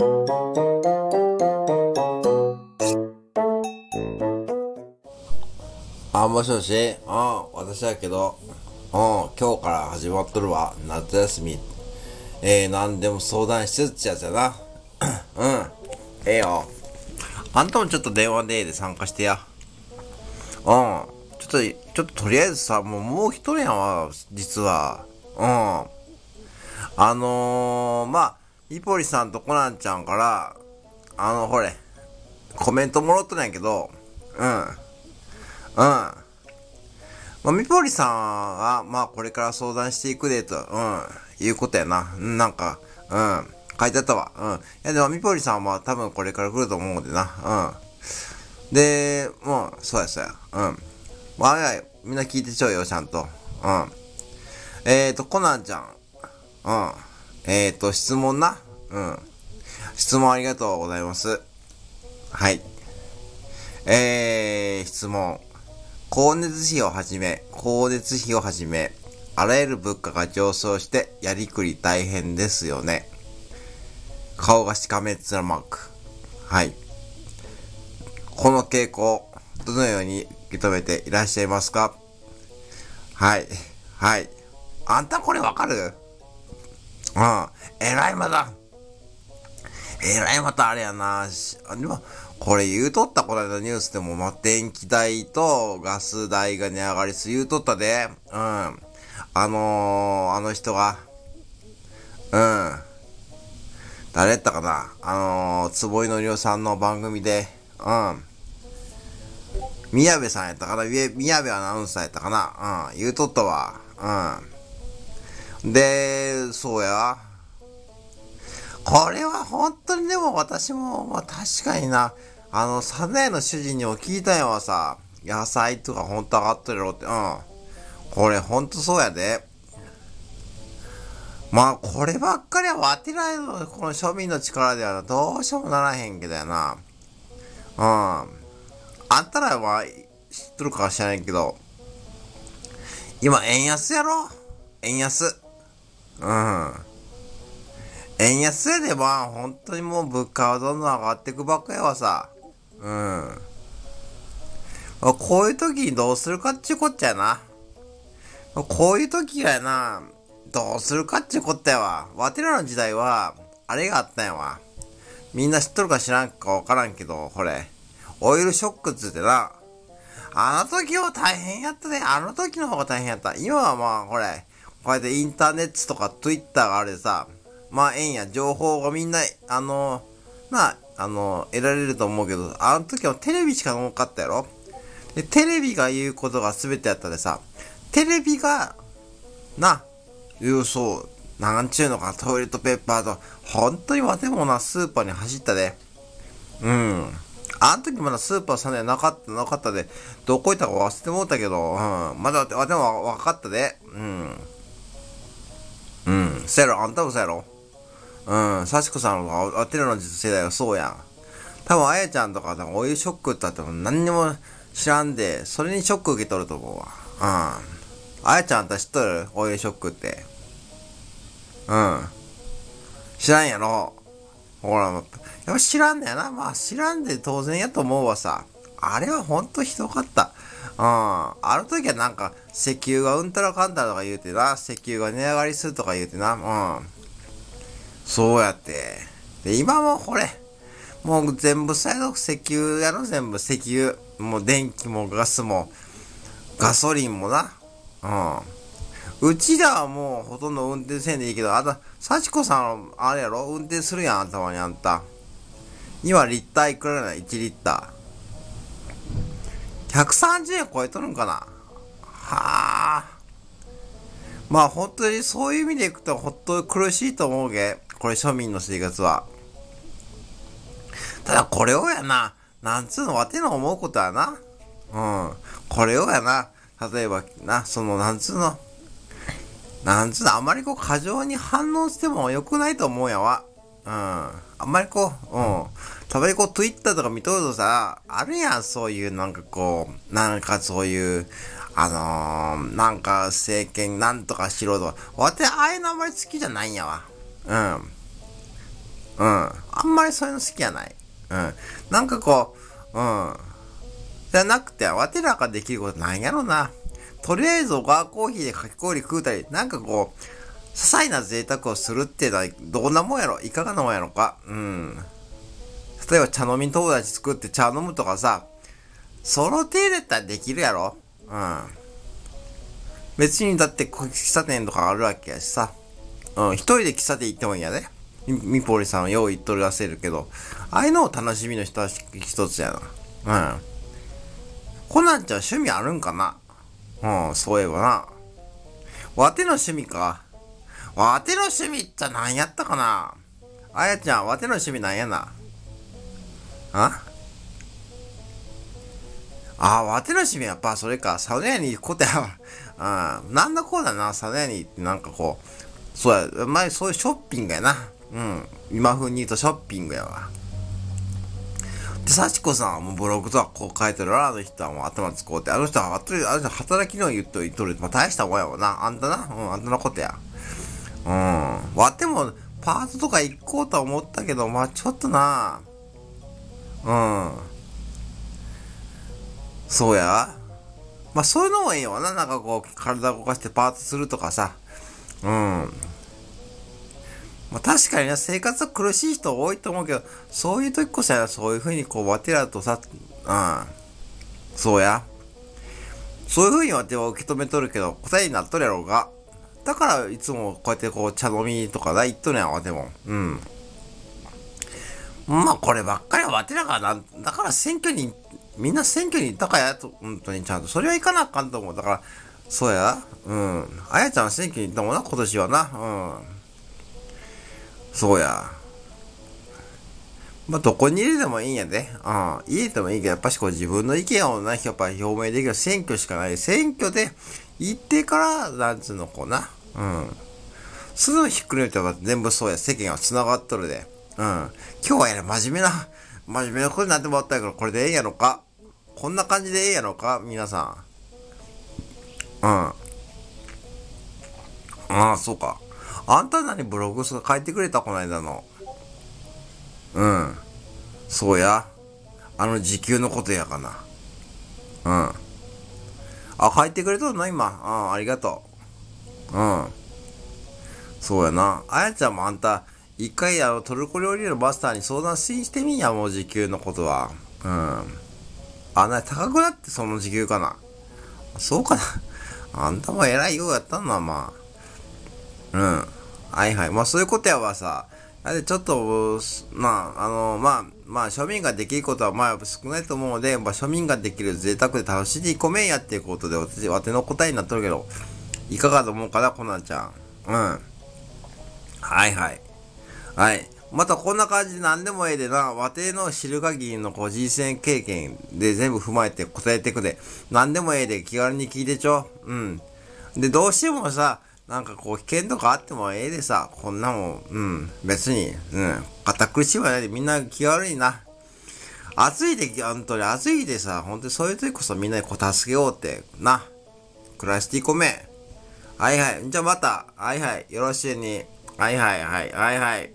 あ、もしもしうん、私だけど、うん、今日から始まっとるわ。夏休み。えー、なんでも相談しつつやつやな。うん。ええよ。あんたもちょっと電話でで参加してや。うん。ちょっと、ちょっととりあえずさ、もう、もう一人やわ、実は。うん。あのー、まあ、イポリさんとコナンちゃんから、あの、ほれ、コメントもろっとんやけど、うん。うん。まあ、みぽりさんは、まあ、これから相談していくで、と、うん、いうことやな。なんか、うん、書いてあったわ。うん。いや、でも、みぽりさんは多分これから来ると思うんでな。うん。で、もう、そうやそうや。うん。まあ、いみんな聞いてちょうよ、ちゃんと。うん。えーと、コナンちゃん。うん。えーと、質問な？うん。質問ありがとうございます。はい。えー、質問。光熱費をはじめ、光熱費をはじめ、あらゆる物価が上昇してやりくり大変ですよね。顔がしかめつらマーク。はい。この傾向、どのように受け止めていらっしゃいますか？はい。はい。あんたこれわかる？うん。えらいまだ。えらいまたあれやな。あでも、これ言うとったこの間ニュースでも、ま、電気代とガス代が値上がりす言うとったで。うん。あのー、あの人が、うん。誰やったかなあのー、坪井のりおさんの番組で、うん。宮部さんやったかな宮部アナウンサーやったかなうん。言うとったわ。うん。で、そうや。これは本当にでも私も、まあ確かにな、あの、サザエの主人にも聞いたよはさ、野菜とかほんと上がってるろって、うん。これほんとそうやで。まあ、こればっかりはわてないの、この庶民の力ではどうしようもならへんけどやな。うん。あんたらは知っとるかは知らないけど、今円安やろ？円安。うん。円安やでまあ、本当にもう物価はどんどん上がっていくばっかやわさ。うん。こういう時にどうするかっちゅうこっちゃな。こういう時やな、どうするかっちゅうこったやわ。わてらの時代は、あれがあったんやわ。みんな知っとるか知らんかわからんけど、これ。オイルショックっつってな。あの時は大変やったね。あの時の方が大変やった。今はまあ、これ、こうやってインターネットとか Twitter があれでさ、まあ、ええんや、情報がみんな、あの、まあ、あの、得られると思うけど、あの時はテレビしかなかったやろで、テレビが言うことが全てやったでさ、テレビが、な、言うそう、なんちゅうのか、トイレットペーパーと、本当にわてもな、スーパーに走ったで。うん。あの時まだスーパーさんでなかった、なかったで、どこ行ったか忘れてもうたけど、うん。まだ、わても分かったで。うん。そやろ、あんたもそやろ。うん、幸子さんは、あてるの世代はそうやん。多分、あやちゃんとか、多分、お湯ショックってあって何にも知らんで、それにショック受け取ると思うわ。うん。あやちゃんあんた知っとる？お湯ショックって。うん。知らんやろ？ほら、やっぱ知らんだよな。まあ、知らんで当然やと思うわさ。あれはほんとひどかった。うん。あの時はなんか、石油がうんたらかんたらとか言うてな、石油が値上がりするとか言うてな、うん。そうやって。で、今もこれ、もう全部さや石油やろ、全部石油。もう電気もガスも、ガソリンもな。うん。うちではもうほとんど運転せんでいいけど、あと、幸子さん、あれやろ？運転するやん、たまにあんた。今、リッターいくらな ?1 リッター。130円超えとるんかなはあ。まあ本当にそういう意味でいくとほっと苦しいと思うげ。これ庶民の生活は。ただこれをやな、なんつうのわての思うことはな。うん。これをやな、例えばな、そのなんつうの、なんつうの、あまりこう過剰に反応しても良くないと思うやわ。うん。あんまりこう、うん。たまにこう Twitter とか見とるとさ、あるやん、そういうなんかこう、なんかそういう、あのー、なんか政権なんとかしろとか。わて、ああいうのあんまり好きじゃないんやわ。うん。うん。あんまりそういうの好きやない。うん。なんかこう、うん。じゃなくて、わてらかできることなんやろな。とりあえず小川コーヒーでかき氷食うたり、なんかこう、些細な贅沢をするってのはどんなもんやろ？いかがなもんやろか？うん。例えば茶飲み友達作って茶飲むとかさ、その程度やったらできるやろ？うん。別にだって喫茶店とかあるわけやしさ。うん、一人で喫茶店行ってもいいやね。みぽりさんはよう言っとるらせるけど、ああいうのを楽しみの人は一つやな。うん。コナンちゃん趣味あるんかな？うん、そういえばな。わての趣味か。わての趣味って何やったかな？あやちゃん、わての趣味なんやな？あ？あ、わての趣味やっぱそれか。サウナ屋に行くことや。うん。なんだこうだな、サウナ屋に行ってなんかこう、そうや、前そういうショッピングやな。うん。今風に言うとショッピングやわ。で、幸子さんはもうブログとかこう書いてるら、あの人はもう頭使うて、あの人は、あの人働きの言っといとる。まあ、大したもんやわな。あんたな。うん、あんたのことや。うん。わっても、パートとか行こうとは思ったけど、まあちょっとな。うん。そうや。まあそういうのもいいよな。なんかこう、体動かしてパートするとかさ。うん。まあ、確かにね、生活苦しい人多いと思うけど、そういう時こそや、そういうふうにこう、わてらとさ、うん、そうや。そういうふうにわては受け止めとるけど、答えになっとるやろうが。だから、いつもこうやってこう、茶飲みとかだ、言っとるやん、わても。うん。まあ、こればっかりはわてらがな、だから選挙に、みんな選挙に行ったかやと、本当にちゃんと。それはいかなあかんと思う。だから、そうや。うん。あやちゃん選挙に行ったもんな、今年はな。うん。そうや。まあ、どこに入れてもいいんやで。うん。入れてもいいけど、やっぱしこう自分の意見をな、やっぱ表明できる選挙しかない。選挙で行ってから、なんつうのこうな。うん。すぐひっくり返って全部そうや。世間は繋がっとるで。うん。今日はやれ、真面目な、真面目なことになってもらったけど、これでええやろかこんな感じでええやろか皆さん。うん。ああ、そうか。あんた何ブログ書いてくれたこの間の。うん。そうや。あの時給のことやかな。うん。あ、書いてくれとるの？今。うん、ありがとう。うん。そうやな。あやちゃんもあんた、一回あのトルコ料理のマスターに相談ししてみんや、もう時給のことは。うん。あ、な、高くなってその時給かな。そうかな。あんたも偉いようやったんな、まあ。うん。はいはい。まあそういうことやわさ。あれちょっと、まあ、あの、まあ、まあ、庶民ができることはまあ少ないと思うので、まあ、庶民ができる贅沢で楽しんでいこめんやっていうことで、私、わての答えになっとるけど、いかがと思うかな、コナンちゃん。うん。はいはい。はい。またこんな感じで何でもええでな、わての知る限りのこう人生経験で全部踏まえて答えてくで、何でもええで気軽に聞いてちょ。うん。で、どうしてもさ、なんかこう危険とかあってもええでさ、こんなもん、うん、別に、うん、堅苦しいはないでみんな気悪いな。暑いで、本当に暑いでさ、本当にそういう時こそみんなにこう助けようって、な、暮らしていこめ。はいはい。じゃあまた、はいはい。よろしいに。はいはいはい。はいはい。